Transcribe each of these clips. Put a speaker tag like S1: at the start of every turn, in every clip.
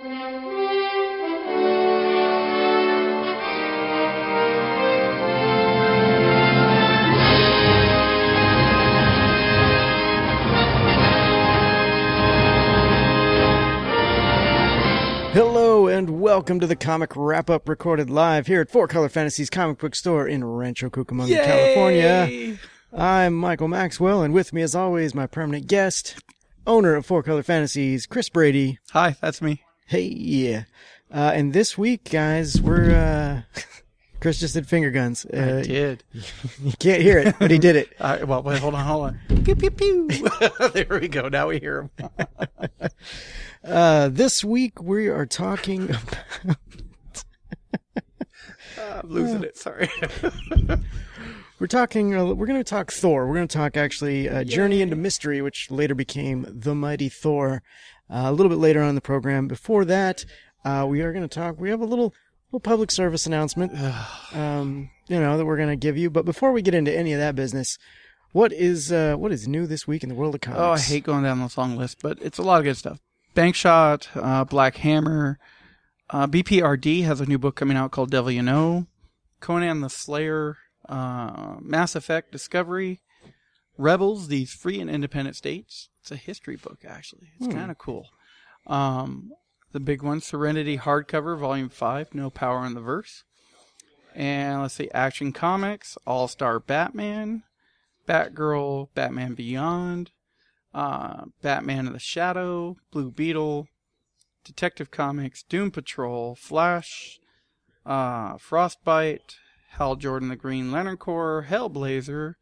S1: Hello and welcome to the comic wrap up recorded live here at Four Color Fantasies comic book store in Rancho Cucamonga, California. I'm Michael Maxwell and with me as always my permanent guest, owner of Four Color Fantasies, Chris Brady.
S2: Hi, that's me.
S1: Hey, yeah. Uh, and this week, guys, we're, uh, Chris just did finger guns. Uh,
S2: I did.
S1: you can't hear it, but he did it.
S2: Uh, well, wait, hold on, hold on. Pew pew pew. there we go. Now we hear him.
S1: Uh, this week we are talking about
S2: I'm losing it. Sorry.
S1: We're talking. Uh, we're going to talk Thor. We're going to talk actually uh, Journey into Mystery, which later became The Mighty Thor. Uh, a little bit later on in the program. Before that, uh, we are going to talk. We have a little little public service announcement. um, you know that we're going to give you. But before we get into any of that business, what is uh, what is new this week in the world of comics?
S2: oh, I hate going down this long list, but it's a lot of good stuff. Bankshot, uh, Black Hammer, uh, BPRD has a new book coming out called Devil You Know, Conan the Slayer, uh, Mass Effect Discovery, Rebels, These Free and Independent States. It's a history book, actually. It's kind of cool. Um, the big one, Serenity Hardcover, Volume 5, No Power in the Verse. And let's see, Action Comics, All Star Batman, Batgirl, Batman Beyond, uh, Batman in the Shadow, Blue Beetle, Detective Comics, Doom Patrol, Flash, uh, Frostbite, Hal Jordan the Green Lantern Corps, Hellblazer,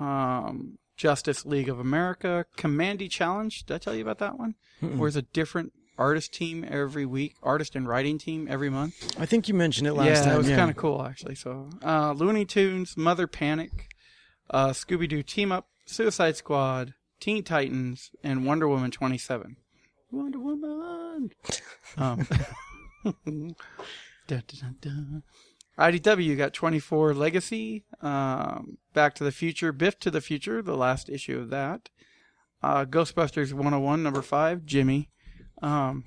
S2: um, Justice League of America, Kamandi Challenge. Did I tell you about that one? Where it's a different artist team every week, artist and writing team every month.
S1: I think you mentioned it last
S2: yeah,
S1: time.
S2: it was
S1: yeah.
S2: kind of cool actually. So, uh, Looney Tunes, Mother Panic, uh, Scooby Doo Team Up, Suicide Squad, Teen Titans, and Wonder Woman 27. Wonder Woman. um. IDW got 24 Legacy, um, Back to the Future, Biff to the Future, the last issue of that. Uh, Ghostbusters 101, number 5, Jimmy. Um,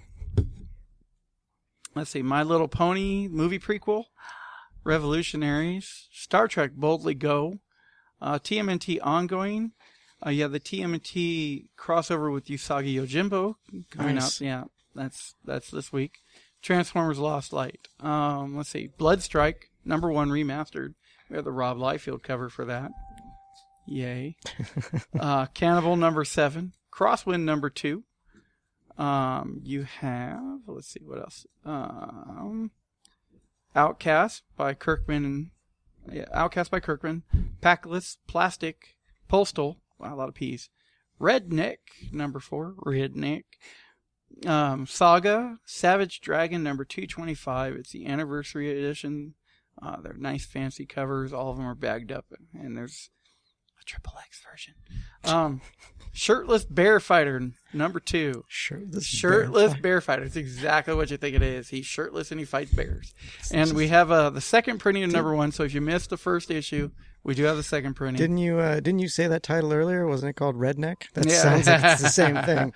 S2: let's see, My Little Pony movie prequel, Revolutionaries, Star Trek Boldly Go, uh, TMNT ongoing. Uh, yeah, the TMNT crossover with Usagi Yojimbo coming
S1: Nice.
S2: out. Yeah, that's that's this week. Transformers Lost Light. Um, let's see, Bloodstrike number one remastered. We have the Rob Liefeld cover for that. Yay. uh, Cannibal number seven. Crosswind number two. Um, you have let's see what else. Um, Outcast by Kirkman and yeah, Outcast by Kirkman. Packless Plastic Postal. Wow, a lot of P's. Redneck number four. Redneck. Um, Saga Savage Dragon number two twenty five. It's the anniversary edition. Uh, they're nice fancy covers. All of them are bagged up, and there's a triple X version. Um, Shirtless Bear Fighter number two.
S1: Shirtless,
S2: Shirtless
S1: bear
S2: bear fighter. It's exactly what you think it is. He's shirtless and he fights bears. And we have uh, the second printing of number one. So if you missed the first issue, we do have the second printing.
S1: Didn't you? Uh, didn't you say that title earlier? Wasn't it called Redneck? That
S2: Yeah.
S1: sounds like it's the same thing.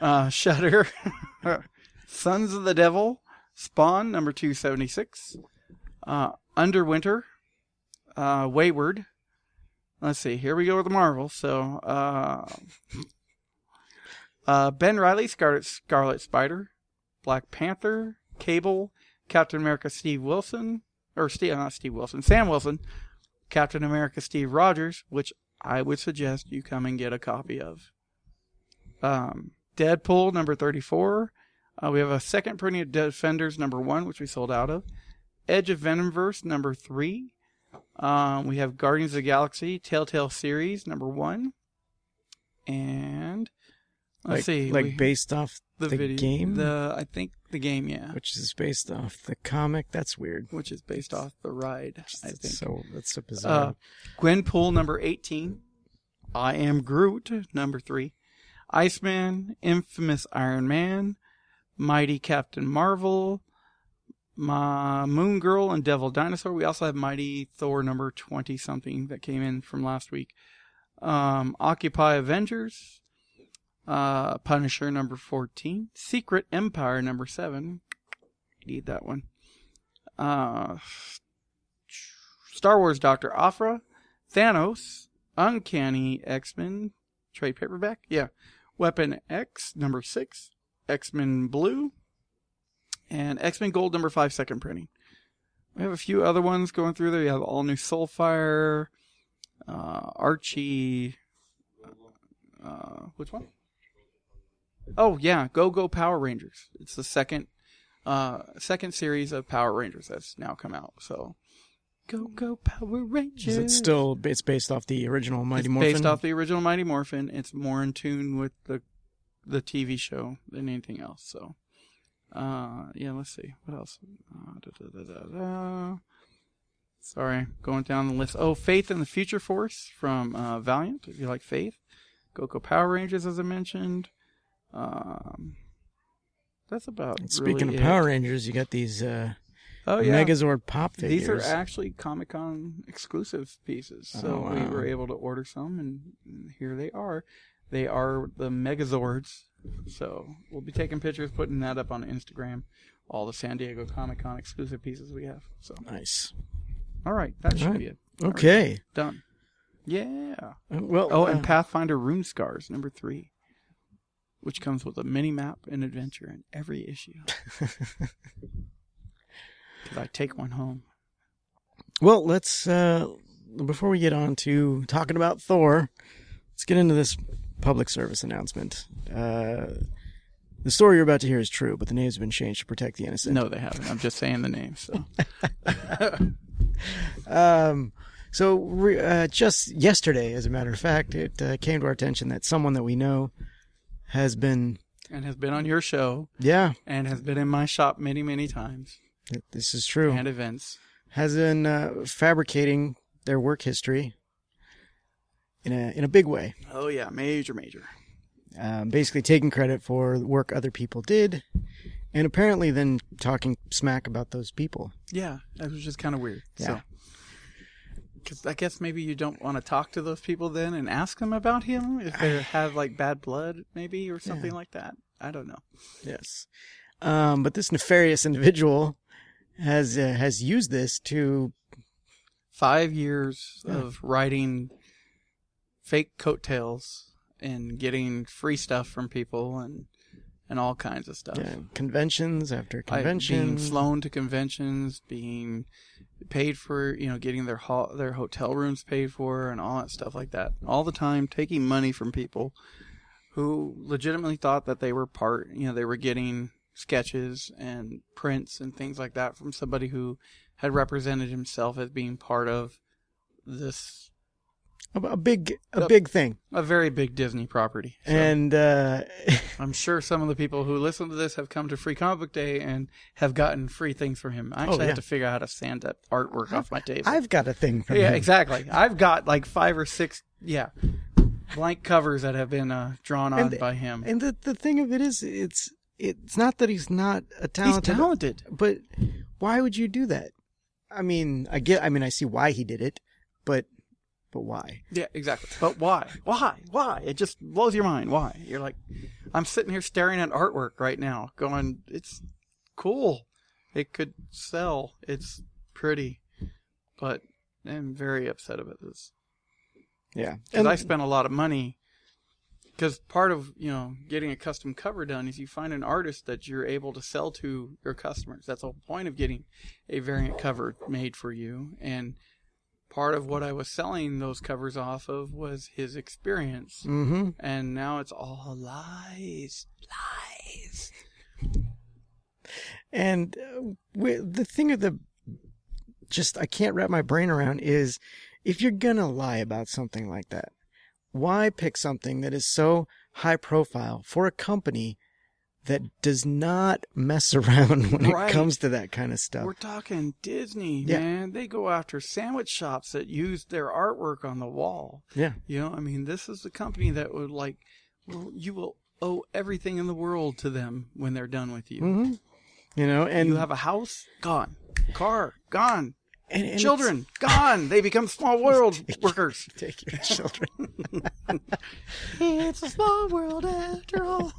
S2: Uh, Shutter, Sons of the Devil, Spawn number two seventy six, uh, Underwinter, uh, Wayward. Let's see. Here we go with the Marvel. So, uh, uh, Ben Reilly, Scarlet Scarlet Spider, Black Panther, Cable, Captain America, Steve Wilson, or Steve, not Steve Wilson, Sam Wilson, Captain America, Steve Rogers, which I would suggest you come and get a copy of. Um, Deadpool number 34. Uh, we have a second printing of Defenders number one, which we sold out of. Edge of Venomverse number three. Um, we have Guardians of the Galaxy Telltale series number one. And let's
S1: like,
S2: see,
S1: like
S2: we-
S1: based off
S2: the,
S1: the
S2: video,
S1: game?
S2: The I think the game, yeah,
S1: which is based off the comic. That's weird.
S2: which is based off the ride. I think.
S1: so that's so bizarre.
S2: Uh, Gwenpool number 18. I Am Groot number 3. Iceman, Infamous Iron Man, Mighty Captain Marvel, my Moon Girl and Devil Dinosaur. We also have Mighty Thor number 20 something that came in from last week. Um, Occupy Avengers, Uh, Punisher number 14. Secret Empire number 7. Need that one. Uh, Star Wars Dr. Aphra. Thanos. Uncanny X-Men. Trade paperback? Yeah. Weapon X number 6. X-Men Blue. And X-Men Gold number 5 second printing. We have a few other ones going through there. You have all new Soulfire, uh, Archie. Uh, which one? Oh yeah, Go Go Power Rangers. It's the second, uh, second series of Power Rangers that's now come out. So, Go Go Power Rangers.
S1: Is it still it's based off the original Mighty
S2: it's
S1: Morphin?
S2: based off the original Mighty Morphin. It's more in tune with the the TV show than anything else. So, uh, yeah, let's see what else. Uh, da, da, da, da, da. Sorry, going down the list. Oh, Faith in the Future Force from uh, Valiant. If you like Faith, Go Go Power Rangers, as I mentioned. Um, that's about.
S1: Speaking
S2: really
S1: of
S2: it.
S1: Power Rangers, you got these uh,
S2: oh yeah,
S1: Megazord pop figures.
S2: these are actually Comic Con exclusive pieces. So
S1: Oh,
S2: we were able to order some, and here they are. They are the Megazords. So we'll be taking pictures, putting that up on Instagram. All the San Diego Comic Con exclusive pieces we have. So,
S1: nice.
S2: all right, that should
S1: right.
S2: be it.
S1: Okay.
S2: Done. Yeah.
S1: Uh, Well,
S2: Oh,
S1: uh,
S2: and Pathfinder Runescars number three, which comes with a mini map and adventure in every issue. Because I take one home.
S1: Well, let's uh before we get on to talking about Thor, let's get into this public service announcement. Uh the story you're about to hear is true, but the names have been changed to protect the innocent.
S2: No, they haven't. I'm just saying the names. So.
S1: Um so re- uh, just yesterday, as a matter of fact, it uh, came to our attention that someone that we know has been,
S2: and has been on your show
S1: yeah,
S2: and has been in my shop many, many times
S1: this is true,
S2: and events.
S1: has been uh, fabricating their work history in a in a big way.
S2: Oh yeah, major, major.
S1: um, basically taking credit for work other people did, and apparently then talking smack about those people.
S2: Yeah, that was just kind of weird.
S1: Yeah.
S2: So, because I guess maybe you don't want to talk to those people then and ask them about him if they have like bad blood, maybe or something like that. I don't know.
S1: Yes, um, but this nefarious individual has uh, has used this to
S2: Five years
S1: Yeah.
S2: of writing fake coattails and getting free stuff from people and and all kinds of stuff.
S1: uh, conventions after
S2: Like, being
S1: conventions.
S2: flown to conventions, being paid for, you know, getting their ho- their hotel rooms paid for, and all that stuff like that. All the time, taking money from people who legitimately thought that they were part, you know, they were getting sketches and prints and things like that from somebody who had represented himself as being part of this
S1: a, a big a big thing,
S2: a very big Disney property. So
S1: and uh,
S2: I'm sure some of the people who listen to this have come to Free Comic Book Day and have gotten free things from him. I actually
S1: Oh, yeah.
S2: have to figure out how to sand that artwork off my table.
S1: I've got a thing from
S2: yeah,
S1: him.
S2: exactly. I've got like five or six, yeah, blank covers that have been uh, drawn on
S1: And-
S2: by him.
S1: And the the thing of it is, it's it's not that he's not a talented.
S2: He's
S1: talented, but why would you do that? I mean, I get. I mean, I see why he did it, but but why?
S2: Yeah, exactly. But why? Why? Why? It just blows your mind. Why? You're like, I'm sitting here staring at artwork right now, going, it's cool. It could sell. It's pretty, but I'm very upset about this.
S1: Yeah,
S2: because I spent a lot of money. Because part of you know getting a custom cover done is you find an artist that you're able to sell to your customers. That's the whole point of getting a variant cover made for you. And part of what I was selling those covers off of was his experience.
S1: Mm-hmm.
S2: And now it's all lies, lies.
S1: And uh, the thing of the just I can't wrap my brain around is if you're gonna lie about something like that, why pick something that is so high profile for a company that does not mess around when
S2: Right.
S1: it comes to that kind of stuff?
S2: We're talking Disney,
S1: Yeah.
S2: man. They go after sandwich shops that use their artwork on the wall.
S1: Yeah.
S2: You know, I mean, this is the company that would like, well, you will owe everything in the world to them when they're done with you.
S1: hmm You know, and
S2: you have a house, gone. Car, gone.
S1: And, and
S2: Children gone. They become small world workers.
S1: take your children.
S2: it's a small world after all.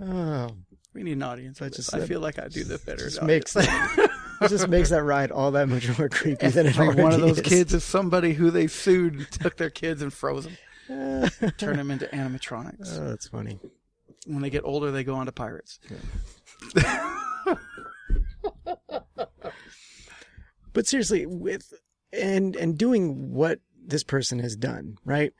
S1: oh,
S2: We need an audience. I just I feel like I do this better.
S1: just makes that it just makes that ride all that much more creepy than it already
S2: one of those
S1: is.
S2: kids is somebody who they sued, took their kids and froze them,
S1: oh,
S2: turned them into animatronics.
S1: Oh, that's funny.
S2: when they get older, they go on to pirates.
S1: But seriously, with and and doing what this person has done, right?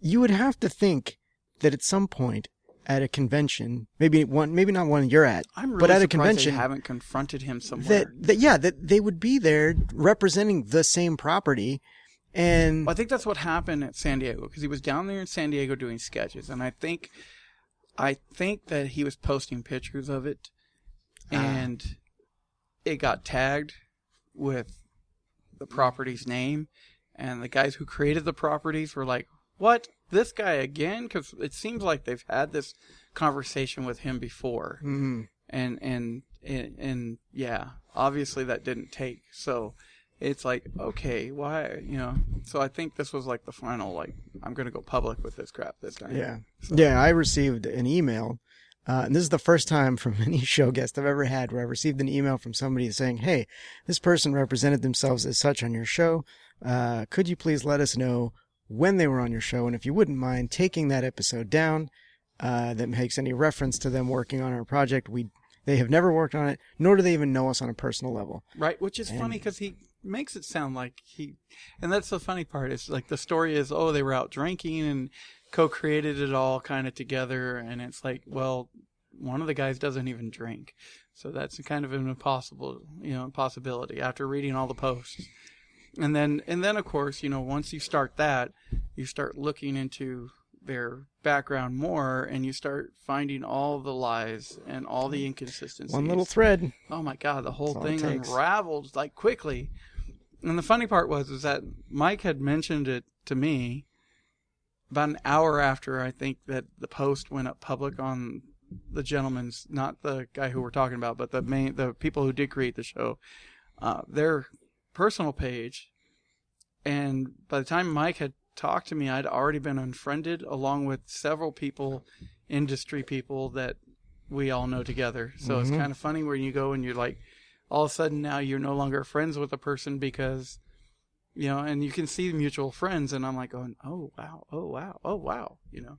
S1: You would have to think that at some point at a convention, maybe one, maybe not one you're at,
S2: I'm really
S1: but at a convention,
S2: they haven't confronted him somewhere.
S1: that that yeah, that they would be there representing the same property, and
S2: Well, I think that's what happened at San Diego because he was down there in San Diego doing sketches, and I think, I think that he was posting pictures of it,
S1: Ah.
S2: and it got tagged with the property's name, and the guys who created the properties were like, "What? This guy again?" Because it seems like they've had this conversation with him before,
S1: Mhm.
S2: and and and, and yeah, obviously that didn't take. So it's like, okay, why, you know? So I think this was like the final, like, I'm gonna go public with this crap this time.
S1: Yeah. Yeah, I received an email, uh, and this is the first time from any show guest I've ever had where I received an email from somebody saying, Hey, this person represented themselves as such on your show. Uh, could you please let us know when they were on your show? And if you wouldn't mind taking that episode down, uh, that makes any reference to them working on our project. We, they have never worked on it, nor do they even know us on a personal level.
S2: Right, which is
S1: And-
S2: funny because he makes it sound like he, and that's the funny part. Is like the story is, oh, they were out drinking and co-created it all kind of together, and it's like, well, one of the guys doesn't even drink, so that's kind of an impossible, you know, possibility after reading all the posts. And then, and then, of course, you know, once you start that, you start looking into their background more, and you start finding all the lies and all the inconsistencies.
S1: One little thread.
S2: Oh my god, the whole thing unraveled like quickly. And the funny part was is that Mike had mentioned it to me about an hour after I think that the post went up public on the gentleman's not the guy who we're talking about, but the main the people who did create the show, uh, their personal page. And by the time Mike had talked to me, I'd already been unfriended along with several people, industry people that we all know together. So it's
S1: Mhm.
S2: kind of funny when you go and you're like, all of a sudden now you're no longer friends with a person because, you know, and you can see mutual friends. And I'm like going, oh, wow, oh, wow, oh, wow, you know.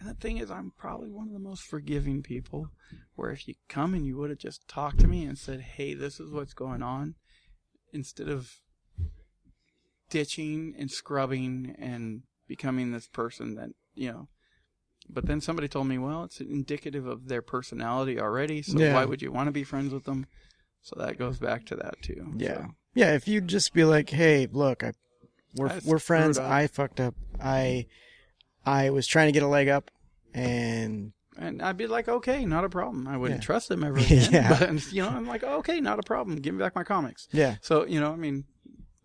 S2: And the thing is, I'm probably one of the most forgiving people where if you come and you would have just talked to me and said, hey, this is what's going on, instead of ditching and scrubbing and becoming this person that, you know, but then somebody told me, well, it's indicative of their personality already, so
S1: Yeah.
S2: why would you want to be friends with them? So that goes back to that too.
S1: Yeah.
S2: So,
S1: Yeah, if you'd just be like, "Hey, look, I, we're
S2: I
S1: we're friends.
S2: up."
S1: I fucked up. I I was trying to get a leg up, and
S2: and I'd be like, okay, not a problem. I wouldn't
S1: Yeah.
S2: trust them ever again.
S1: Yeah.
S2: But you know, I'm like, okay, not a problem. Give me back my comics.
S1: yeah,
S2: So you know, I mean,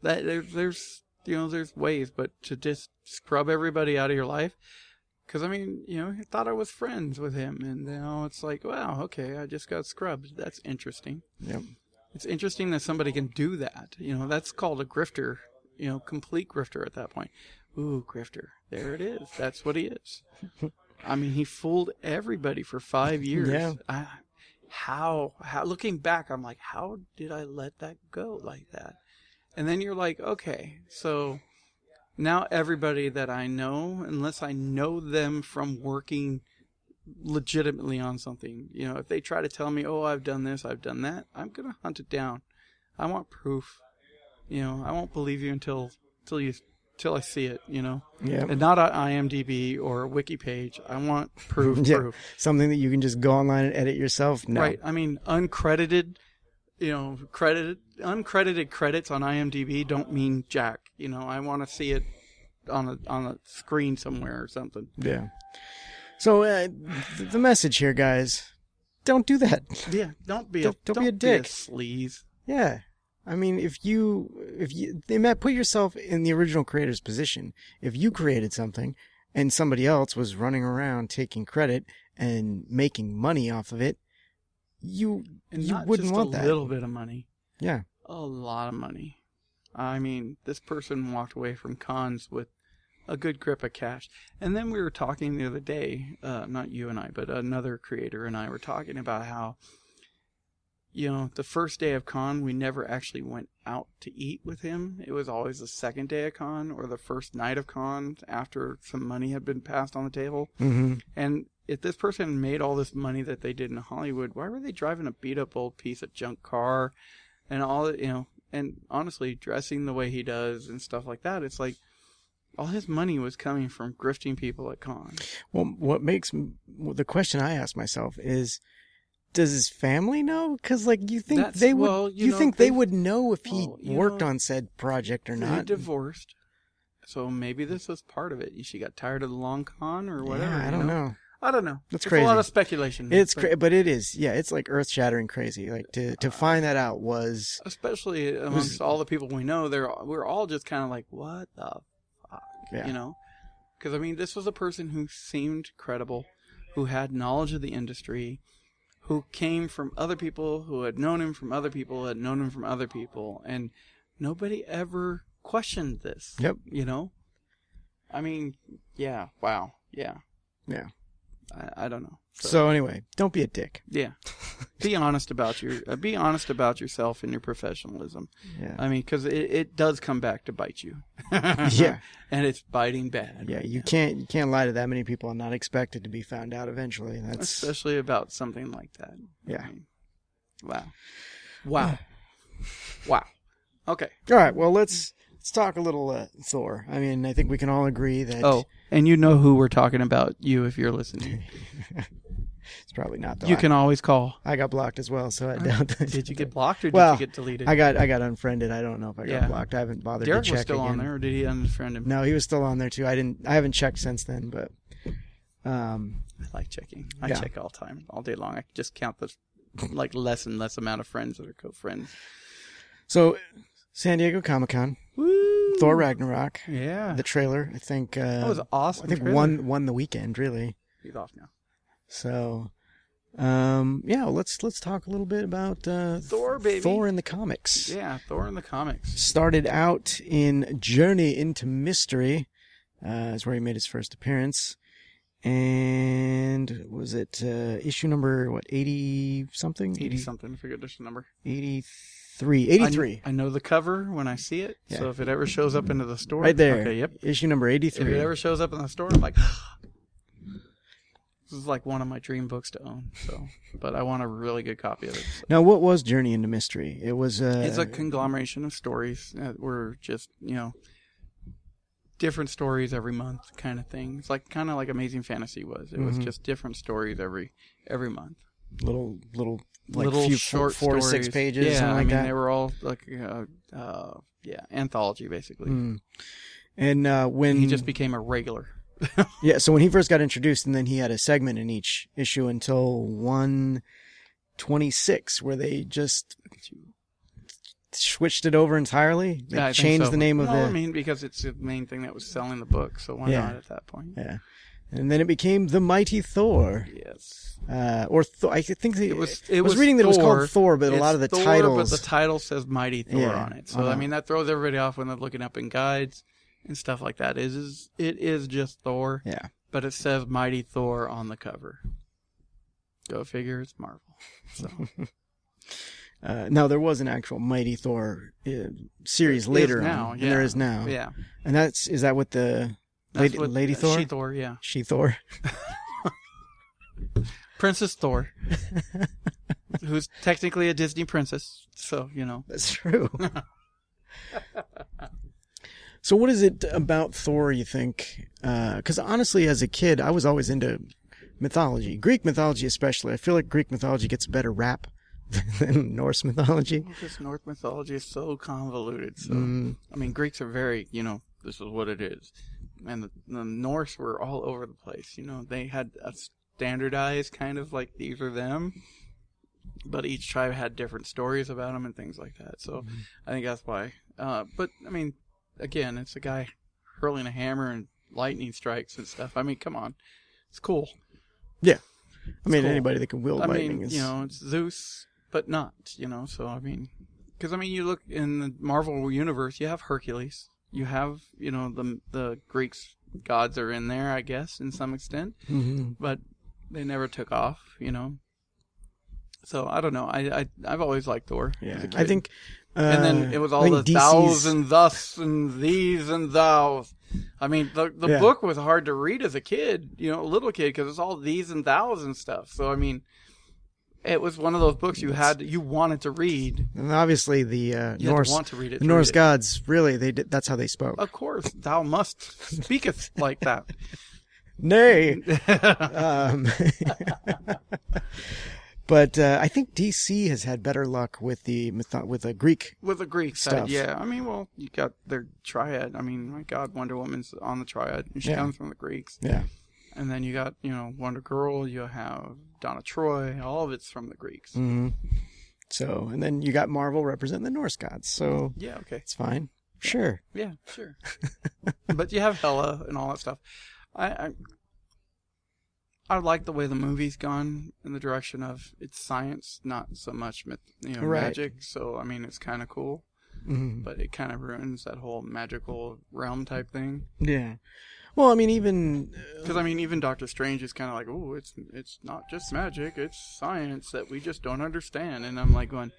S2: that there, there's you know there's ways, but to just scrub everybody out of your life, because I mean, you know, I thought I was friends with him, and you now it's like, wow, okay, I just got scrubbed. That's interesting.
S1: yep.
S2: It's interesting that somebody can do that. You know, that's called a grifter. You know, complete grifter at that point. Ooh, grifter. There it is. That's what he is. I mean, he fooled everybody for five years.
S1: Yeah.
S2: I, how, how, looking back, I'm like, how did I let that go like that? And then you're like, okay, so now everybody that I know, unless I know them from working legitimately on something, you know, if they try to tell me, oh, I've done this, I've done that, I'm going to hunt it down. I want proof. You know, I won't believe you until, until you, till I see it, you know,
S1: Yeah.
S2: and not on IMDb or a wiki page. I want proof,
S1: Yeah.
S2: proof.
S1: Something that you can just go online and edit yourself. No.
S2: Right. I mean, uncredited, you know, credited, uncredited credits on IMDb don't mean jack. You know, I want to see it on a on a screen somewhere or something.
S1: Yeah. So uh, th- the message here, guys, don't do that.
S2: Yeah. Don't be
S1: Don't-
S2: a
S1: don't be a dick.
S2: sleaze.
S1: Yeah. I mean, if you, if you, they might put yourself in the original creator's position. If you created something and somebody else was running around taking credit and making money off of it, you
S2: and
S1: you
S2: not
S1: wouldn't
S2: just
S1: want
S2: a
S1: that.
S2: little bit of money,
S1: Yeah.
S2: a lot of money. I mean, this person walked away from cons with a good grip of cash. And then we were talking the other day, uh, not you and I, but another creator and I were talking about how, you know, the first day of con, we never actually went out to eat with him. It was always the second day of con or the first night of con after some money had been passed on the table.
S1: Mm-hmm.
S2: And if this person made all this money that they did in Hollywood, why were they driving a beat up old piece of junk car and all you know, and honestly dressing the way he does and stuff like that? It's like all his money was coming from grifting people at cons.
S1: Well, what makes well, the question I ask myself is, does his family know? Because like you think
S2: That's-
S1: they would,
S2: well,
S1: you,
S2: you know,
S1: think they
S2: they-
S1: would know if he
S2: Well,
S1: worked
S2: know,
S1: on said project or not.
S2: divorced. So maybe this was part of it. She got tired of the long con or whatever.
S1: yeah, I don't know.
S2: I don't know.
S1: That's
S2: It's a lot of speculation.
S1: It's
S2: but-
S1: cra- but it is yeah, it's like earth shattering crazy. Like to to uh, find that out was
S2: especially amongst all the people we know, they're we're all just kind of like, what the
S1: Yeah.
S2: you know? Because I mean, this was a person who seemed credible, who had knowledge of the industry, who came from other people, who had known him from other people, had known him from other people, and nobody ever questioned this.
S1: Yep.
S2: You know, I mean, yeah, wow, yeah,
S1: yeah.
S2: I, I don't know.
S1: So anyway, don't be a dick.
S2: Yeah, be honest about your uh, be honest about yourself and your professionalism.
S1: Yeah.
S2: I mean, because it, it does come back to bite you.
S1: Yeah.
S2: and it's biting bad.
S1: Yeah, you can't you can't lie to that many people and not expect it to be found out eventually. That's
S2: especially about something like that.
S1: Yeah.
S2: I mean, wow, wow, wow. Okay.
S1: all right. Well, let's let's talk a little uh, Thor. I mean, I think we can all agree that
S2: Oh, and you know who we're talking about. You, if you're listening,
S1: it's probably not. Though.
S2: you
S1: I-
S2: can always call.
S1: I got blocked as well, so I doubt. That.
S2: Did you get blocked or did
S1: Well,
S2: you get deleted?
S1: I got I got unfriended. I don't know if I got
S2: Yeah.
S1: blocked. I haven't bothered
S2: Derek
S1: to check
S2: was still
S1: again.
S2: on there, or did he unfriend him?
S1: No, he was still on there too. I didn't. I haven't checked since then, but um,
S2: I like checking. I
S1: Yeah.
S2: check all time, all day long. I just count the like less and less amount of friends that are co-friends.
S1: so San Diego Comic Con,
S2: Woo!
S1: Thor Ragnarok,
S2: Yeah,
S1: the trailer. I think uh,
S2: that was awesome.
S1: I think
S2: trailer.
S1: won won the weekend really.
S2: He's off now.
S1: So, um, yeah, let's let's talk a little bit about uh,
S2: Thor, baby.
S1: Thor in the comics.
S2: Yeah, Thor in the comics.
S1: Started out in Journey into Mystery, uh, is where he made his first appearance, and was it uh, issue number what eighty something?
S2: 80 something. I forget the number.
S1: 83. 83.
S2: I, I know the cover when I see it. So if it ever shows up into the store,
S1: right there.
S2: Okay, yep.
S1: Issue number 83.
S2: If
S1: 83.
S2: it ever shows up in the store, I'm like, this is like one of my dream books to own. So, but I want a really good copy of it. So.
S1: now, what was Journey into Mystery? It was uh,
S2: It's a conglomeration of stories that were just you know different stories every month, kind of thing. It's like kind of like Amazing Fantasy was. It was
S1: Mhm.
S2: just different stories every every month.
S1: Little little like
S2: Little
S1: few,
S2: short
S1: four, four to six pages,
S2: Yeah,
S1: something
S2: I
S1: like
S2: mean
S1: that.
S2: they were all like uh, uh, yeah anthology basically.
S1: Mm. And uh, when
S2: He just became a regular.
S1: yeah, so when he first got introduced, and then he had a segment in each issue until one twenty six, where they just switched it over entirely. They
S2: Yeah, I
S1: changed
S2: so.
S1: the name of
S2: well,
S1: the
S2: I mean, because it's the main thing that was selling the book, so why
S1: Yeah.
S2: not at that point?
S1: yeah, and then it became the Mighty Thor.
S2: Yes.
S1: Uh, or Thor, I think the,
S2: It was.
S1: I
S2: It
S1: was,
S2: was
S1: reading that it was called
S2: Thor.
S1: Thor, but a lot of the
S2: Thor,
S1: titles.
S2: But the title says Mighty Thor
S1: Yeah,
S2: on it. So
S1: uh-huh.
S2: I mean, that throws everybody off when they're looking up in guides and stuff like that. It is it is just Thor,
S1: yeah,
S2: but it says Mighty Thor on the cover. Go figure, it's Marvel. So
S1: uh, now there was an actual Mighty Thor uh, series
S2: There
S1: later
S2: now,
S1: on,
S2: yeah.
S1: and there is now,
S2: yeah,
S1: and that's is that what the
S2: that's
S1: Lady,
S2: what-
S1: Lady
S2: uh,
S1: Thor,
S2: She Thor, yeah,
S1: she Thor.
S2: Princess Thor, who's technically a Disney princess. So you know,
S1: That's true. so, what is it about Thor you think? Because honestly, as a kid, I was always into mythology, Greek mythology especially. I feel like Greek mythology gets a better rap than Norse mythology.
S2: This North mythology is so convoluted. So
S1: Mm,
S2: I mean, Greeks are very, you know, this is what it is, and the, the Norse were all over the place. You know, they had a standardized kind of like these are them, but each tribe had different stories about them and things like that. So I think that's why. Uh, but I mean, again, it's a guy hurling a hammer and lightning strikes and stuff. I mean, come on, it's cool.
S1: Yeah. I mean,
S2: cool.
S1: anybody that can wield
S2: I
S1: lightning
S2: mean,
S1: is
S2: you know, it's Zeus, but not, you know. So I mean, because I mean, you look in the Marvel universe, you have Hercules, you have, you know, the the Greeks gods are in there, I guess, in some extent,
S1: Mhm.
S2: but they never took off, you know. So I don't know. I I I've always liked Thor. as
S1: Yeah,
S2: a
S1: I
S2: kid.
S1: think. Uh,
S2: and then it was
S1: I
S2: all the
S1: DC's
S2: thous and thus and these and thous. I mean, the the
S1: Yeah.
S2: book was hard to read as a kid, you know, a little kid, because it's all these and thous and stuff. So I mean, it was one of those books you had you wanted to read.
S1: and obviously the uh, Norse
S2: want to read it.
S1: the Norse
S2: it.
S1: gods really they did, that's how they spoke.
S2: Of course, thou must speaketh like that.
S1: Nay. um, but uh, I think DC has had better luck with the with the Greek.
S2: With the Greek side,
S1: Stuff.
S2: yeah. I mean, well, you got their triad. I mean, my God, Wonder Woman's on the triad, and she
S1: Yeah.
S2: comes from the Greeks.
S1: Yeah.
S2: And then you got, you know, Wonder Girl. You have Donna Troy. All of it's from the Greeks.
S1: hmm So and then you got Marvel representing the Norse gods. So
S2: Yeah. Okay.
S1: it's fine. Sure.
S2: Yeah, sure. but you have Hela and all that stuff. I, I I like the way the movie's gone in the direction of it's science, not so much myth, you know
S1: Right.
S2: magic. So I mean, it's kind of cool,
S1: hmm
S2: but it kind of ruins that whole magical realm type thing.
S1: Yeah. Well, I mean, even
S2: Because I mean, even Doctor Strange is kind of like, oh, it's it's not just magic, it's science that we just don't understand. And I'm like going,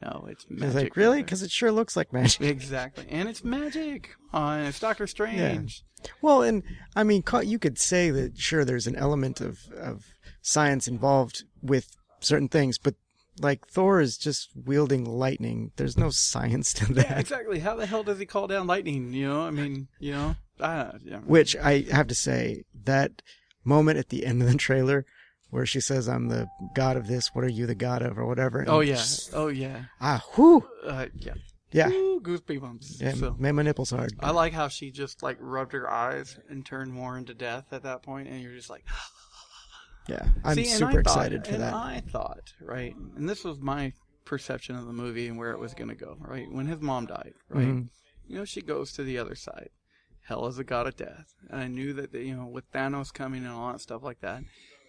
S2: no, it's magic.
S1: it's like really because it sure looks like magic.
S2: Exactly, and it's magic. Uh, it's Doctor Strange.
S1: Well, and I mean, you could say that sure, there's an element of of science involved with certain things, but like Thor is just wielding lightning. There's no science to that.
S2: Yeah, exactly. How the hell does he call down lightning? You know, I mean, you know, I, yeah.
S1: Which I have to say, that moment at the end of the trailer where she says, I'm the god of this, what are you the god of, or whatever. and
S2: Oh yeah,
S1: just-
S2: oh yeah,
S1: ah, whoo!
S2: uh, yeah.
S1: Yeah.
S2: Ooh, goosebumps.
S1: yeah
S2: So
S1: made my nipples hard.
S2: I like how she just like rubbed her eyes and turned more into death at that point, and you're just like,
S1: Yeah, I'm
S2: See,
S1: super
S2: thought-
S1: excited for
S2: and
S1: that.
S2: I thought, right, and this was my perception of the movie and where it was going to go, right? When his mom died, right?
S1: Mhm.
S2: You know, she goes to the other side. Hela is a god of death, and I knew that you know with Thanos coming and all that stuff like that,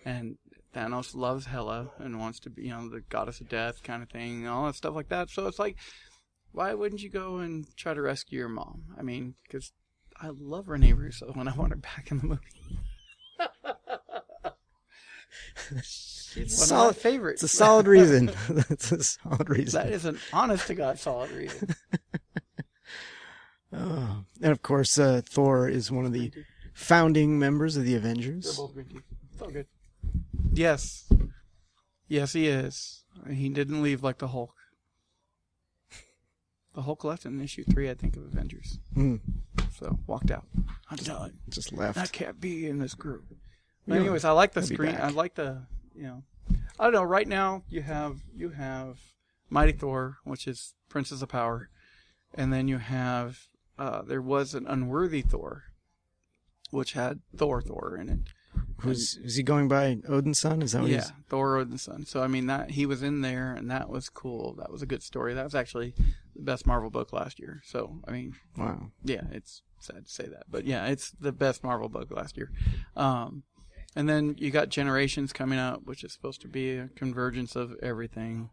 S2: and Thanos loves Hela and wants to be you know the goddess of death kind of thing, and all that stuff like that. So it's like, why wouldn't you go and try to rescue your mom? I mean, because I love Rene Russo and I want her back in the movie. She's one
S1: Solid-
S2: of favorites.
S1: It's a solid reason. That's a solid reason.
S2: That is an honest to God solid reason.
S1: Oh. And of course, uh, Thor is one of the founding members of the Avengers.
S2: They're both green tea. It's all good. Yes. Yes, he is. He didn't leave like the Hulk. The Hulk left in issue three, I think, of Avengers.
S1: Hmm.
S2: So walked out. I'm done.
S1: Just left.
S2: I can't be in this group. But
S1: Yeah.
S2: anyways, I like the
S1: He'll
S2: screen. I like the you know. I don't know. Right now, you have you have Mighty Thor, which is Princess of Power, and then you have uh, there was an unworthy Thor, which had Thor Thor in it.
S1: Who's is he going by Odinson? Is that what
S2: yeah,
S1: he's?
S2: Thor Odinson. So I mean that he was in there, and that was cool. That was a good story. That was actually the best Marvel book last year. So I mean,
S1: Wow.
S2: yeah, it's sad to say that, but yeah, it's the best Marvel book last year. Um, and then you got Generations coming out, which is supposed to be a convergence of everything.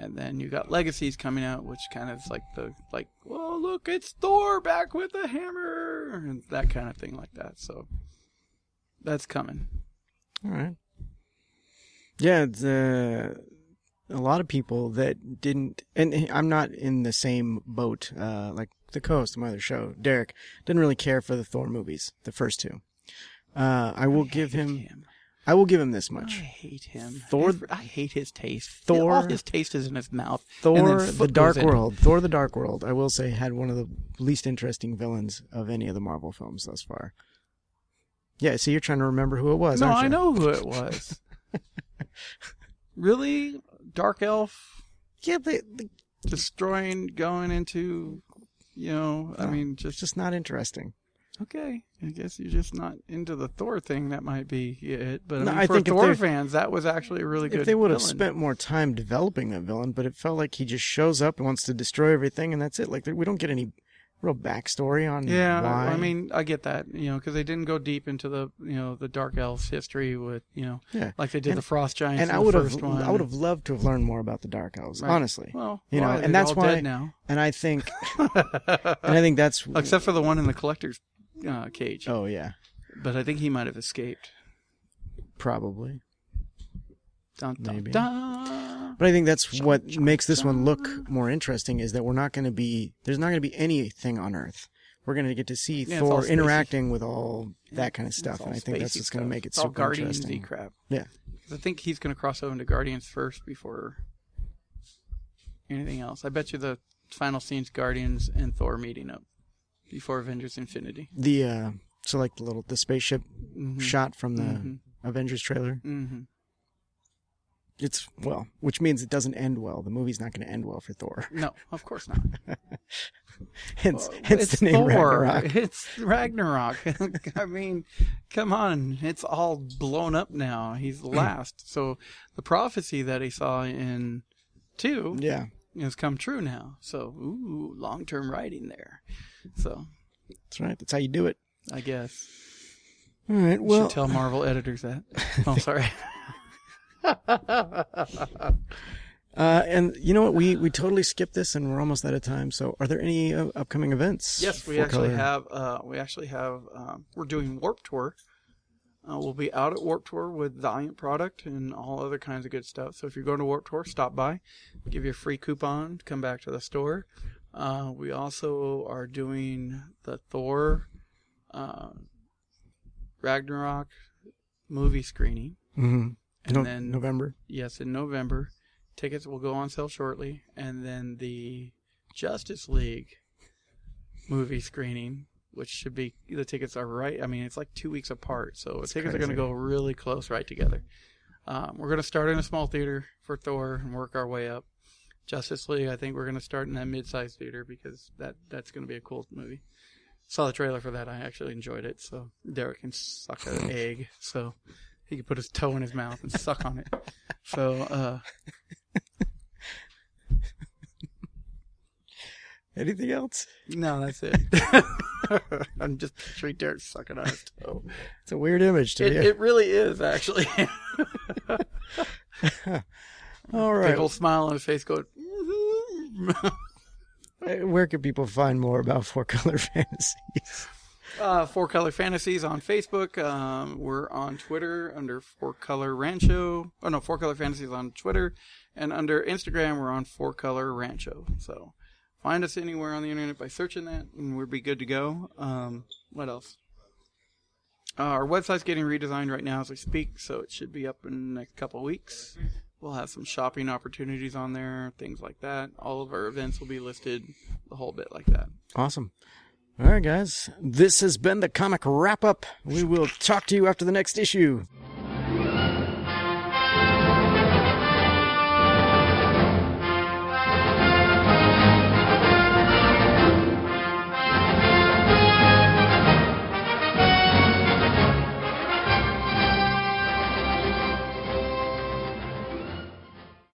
S2: And then you got Legacies coming out, which kind of is like the like, well, look, it's Thor back with a hammer, and that kind of thing like that. So that's coming.
S1: All right. Yeah, uh, a lot of people that didn't, and I'm not in the same boat. Uh, like the co-host of my other show, Derek, didn't really care for the Thor movies, the first two. Uh, I will give
S2: hate
S1: him, I will give him this much.
S2: I hate him.
S1: Thor-
S2: I hate his taste.
S1: Thor-
S2: All his taste is in his mouth.
S1: Thor: The Dark
S2: goes in it.
S1: World. Thor: The Dark World. I will say had one of the least interesting villains of any of the Marvel films thus far. Yeah, so you're trying to remember who it was,
S2: No? I know who it was. really, Dark Elf
S1: Yeah, they, they,
S2: destroying, going into, you know, I
S1: No,
S2: mean,
S1: it's
S2: just
S1: just not interesting.
S2: Okay. I guess you're just not into the Thor thing. That might be it. But I
S1: No,
S2: mean,
S1: I
S2: for
S1: think
S2: Thor fans, that was actually a really good.
S1: If they would have spent more time developing that villain, but it felt like he just shows up and wants to destroy everything, and that's it. Like we don't get any real backstory on
S2: Yeah,
S1: why.
S2: I mean, I get that, you know, because they didn't go deep into the, you know, the Dark Elves history with, you know,
S1: Yeah.
S2: like they did
S1: And-
S2: the Frost Giants.
S1: and
S2: in
S1: I
S2: the
S1: would have,
S2: one.
S1: I would have loved to have learned more about the Dark Elves,
S2: Right.
S1: honestly.
S2: Well,
S1: you know, and that's why-
S2: now,
S1: And I think, and I think that's,
S2: except for the one in the collector's uh, cage.
S1: oh yeah,
S2: But I think he might have escaped.
S1: probably.
S2: Dun, dun,
S1: Maybe.
S2: dun.
S1: But I think that's what makes this one look more interesting is that we're not going to be, there's not going to be anything on Earth. We're going to get to see
S2: Yeah, all
S1: Thor interacting with all that kind of stuff. And I think that's what's going to make it
S2: It's all
S1: super
S2: Guardians-y
S1: interesting.
S2: crap.
S1: Yeah.
S2: I think he's going to cross over into Guardians first before anything else. I bet you the final scene's Guardians and Thor meeting up before Avengers Infinity.
S1: The, uh, so like the little, the spaceship
S2: Mhm.
S1: shot from the
S2: Mhm.
S1: Avengers trailer.
S2: hmm
S1: It's, well, which means it doesn't end well. The movie's not going to end well for Thor.
S2: No, of course not.
S1: hence,
S2: Well,
S1: hence
S2: it's
S1: the name
S2: Thor.
S1: Ragnarok.
S2: It's Ragnarok. I mean, come on. It's all blown up now. He's the last. So the prophecy that he saw in two
S1: Yeah.
S2: has come true now. So, ooh, long term writing there. So,
S1: That's right. That's how you do it.
S2: I guess.
S1: All right.
S2: Well, should tell Marvel editors that. Oh, sorry.
S1: uh, and you know what? We we totally skipped this, and we're almost out of time. So, are there any uh, upcoming events?
S2: yes, we actually
S1: Color?
S2: have. Uh, we actually have. Um, we're doing Warp Tour. Uh, we'll be out at Warp Tour with Valiant product and all other kinds of good stuff. So if you're going to Warp Tour, stop by, give you a free coupon, come back to the store. Uh, we also are doing the Thor uh, Ragnarok movie screening.
S1: Mhm.
S2: And
S1: No-
S2: then
S1: November.
S2: Yes, in November. Tickets will go on sale shortly. And then the Justice League movie screening, which should be, the tickets are right. I mean, it's like two weeks apart. So the tickets are going to go really close right together. Um, we're going to start in a small theater for Thor and work our way up. Justice League, I think we're going to start in that mid-sized theater because that that's going to be a cool movie. Saw the trailer for that. I actually enjoyed it. So Derek can suck an egg. So he can put his toe in his mouth and suck on it. So, uh,
S1: Anything else?
S2: no, that's it. I'm just picturing Derek sucking on his toe.
S1: It's a weird image to
S2: It,
S1: me.
S2: it really is, actually.
S1: All right.
S2: Big old smile on his face going,
S1: Where can people find more about Four Color Fantasies?
S2: Uh, Four Color Fantasies on Facebook. Um, we're on Twitter under Four Color Rancho. Oh no, Four Color Fantasies on Twitter, and under Instagram we're on Four Color Rancho. So find us anywhere on the internet by searching that, and we'll be good to go. Um, what else? Uh, our website's getting redesigned right now as we speak, so it should be up in the next couple weeks. We'll have some shopping opportunities on there, things like that. All of our events will be listed, the whole bit like that.
S1: Awesome. All right, guys. This has been the comic wrap up. We will talk to you after the next issue.